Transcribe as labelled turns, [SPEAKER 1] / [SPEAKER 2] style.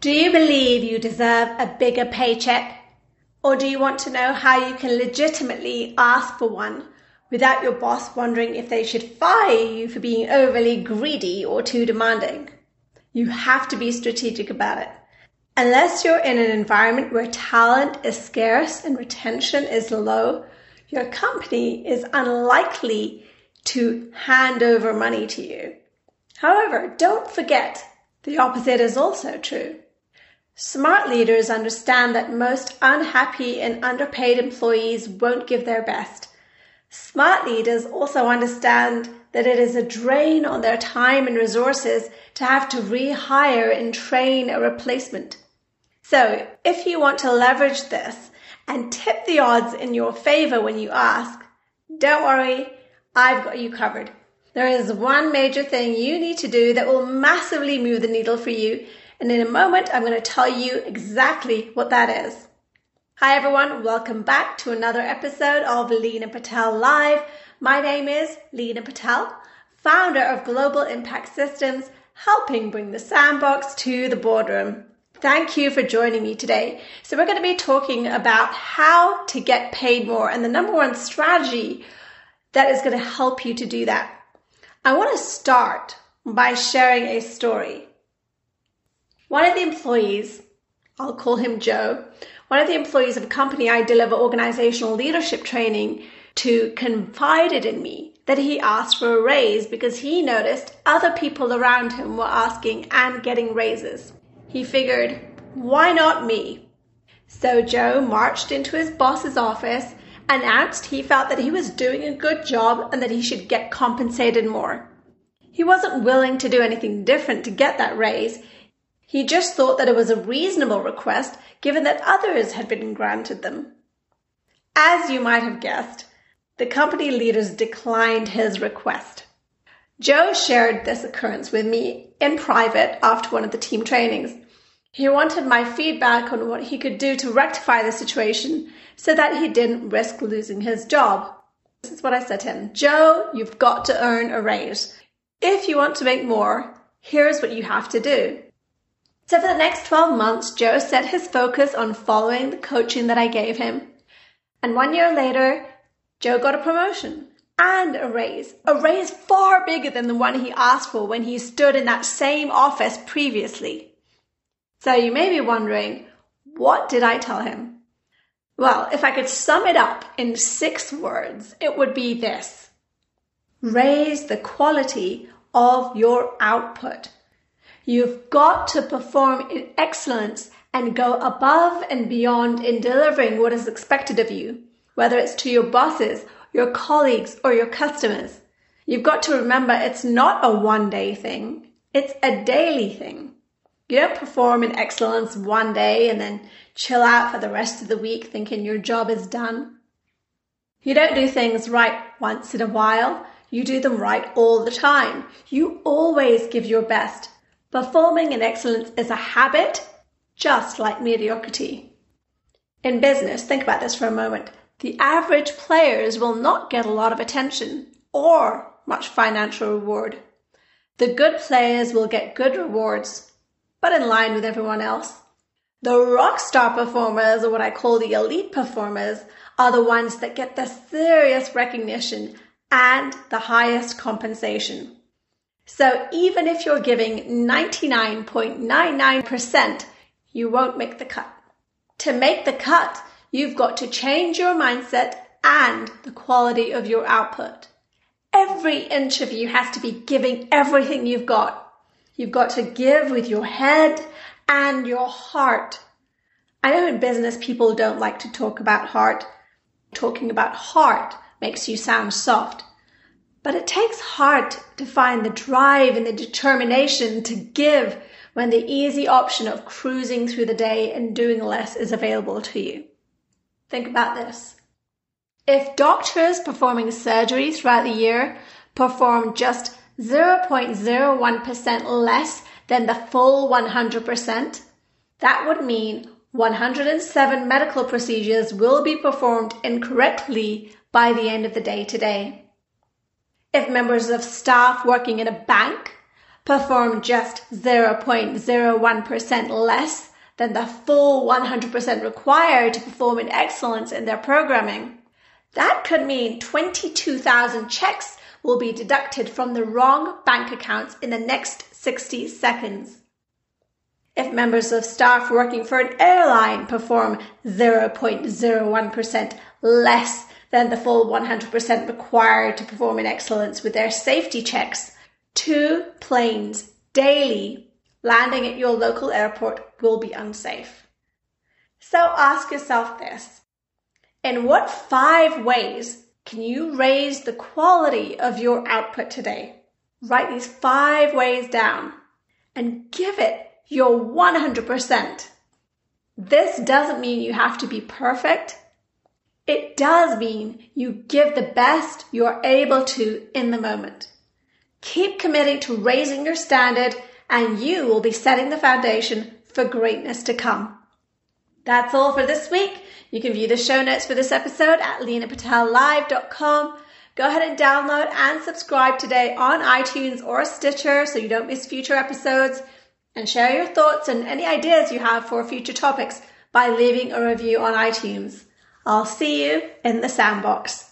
[SPEAKER 1] Do you believe you deserve a bigger paycheck? Or do you want to know how you can legitimately ask for one without your boss wondering if they should fire you for being overly greedy or too demanding? You have to be strategic about it. Unless you're in an environment where talent is scarce and retention is low, your company is unlikely to hand over money to you. However, don't forget the opposite is also true. Smart leaders understand that most unhappy and underpaid employees won't give their best. Smart leaders also understand that it is a drain on their time and resources to have to rehire and train a replacement. So, if you want to leverage this and tip the odds in your favor when you ask, don't worry, I've got you covered. There is one major thing you need to do that will massively move the needle for you and in a moment, I'm going to tell you exactly what that is. Hi everyone, welcome back to another episode of Lena Patel Live. My name is Lena Patel, founder of Global Impact Systems, helping bring the sandbox to the boardroom. Thank you for joining me today. So we're going to be talking about how to get paid more and the number one strategy that is going to help you to do that. I want to start by sharing a story. One of the employees, I'll call him Joe, one of the employees of a company I deliver organizational leadership training to confided in me that he asked for a raise because he noticed other people around him were asking and getting raises. He figured, why not me? So Joe marched into his boss's office, announced he felt that he was doing a good job and that he should get compensated more. He wasn't willing to do anything different to get that raise. He just thought that it was a reasonable request given that others had been granted them. As you might have guessed, the company leaders declined his request. Joe shared this occurrence with me in private after one of the team trainings. He wanted my feedback on what he could do to rectify the situation so that he didn't risk losing his job. This is what I said to him Joe, you've got to earn a raise. If you want to make more, here's what you have to do. So for the next 12 months, Joe set his focus on following the coaching that I gave him. And one year later, Joe got a promotion and a raise, a raise far bigger than the one he asked for when he stood in that same office previously. So you may be wondering, what did I tell him? Well, if I could sum it up in six words, it would be this. Raise the quality of your output. You've got to perform in excellence and go above and beyond in delivering what is expected of you, whether it's to your bosses, your colleagues, or your customers. You've got to remember it's not a one day thing. It's a daily thing. You don't perform in excellence one day and then chill out for the rest of the week thinking your job is done. You don't do things right once in a while. You do them right all the time. You always give your best. Performing in excellence is a habit, just like mediocrity. In business, think about this for a moment. The average players will not get a lot of attention or much financial reward. The good players will get good rewards, but in line with everyone else. The rock star performers, or what I call the elite performers, are the ones that get the serious recognition and the highest compensation. So even if you're giving 99.99%, you won't make the cut. To make the cut, you've got to change your mindset and the quality of your output. Every inch of you has to be giving everything you've got. You've got to give with your head and your heart. I know in business people don't like to talk about heart. Talking about heart makes you sound soft. But it takes heart to find the drive and the determination to give when the easy option of cruising through the day and doing less is available to you. Think about this. If doctors performing surgery throughout the year perform just 0.01% less than the full 100%, that would mean 107 medical procedures will be performed incorrectly by the end of the day today. If members of staff working in a bank perform just 0.01% less than the full 100% required to perform in excellence in their programming, that could mean 22,000 checks will be deducted from the wrong bank accounts in the next 60 seconds. If members of staff working for an airline perform 0.01% less than the full 100% required to perform in excellence with their safety checks, two planes daily landing at your local airport will be unsafe. So ask yourself this. In what five ways can you raise the quality of your output today? Write these five ways down and give it your 100%. This doesn't mean you have to be perfect. It does mean you give the best you're able to in the moment. Keep committing to raising your standard and you will be setting the foundation for greatness to come. That's all for this week. You can view the show notes for this episode at leenapatellive.com. Go ahead and download and subscribe today on iTunes or Stitcher so you don't miss future episodes. And share your thoughts and any ideas you have for future topics by leaving a review on iTunes. I'll see you in the sandbox.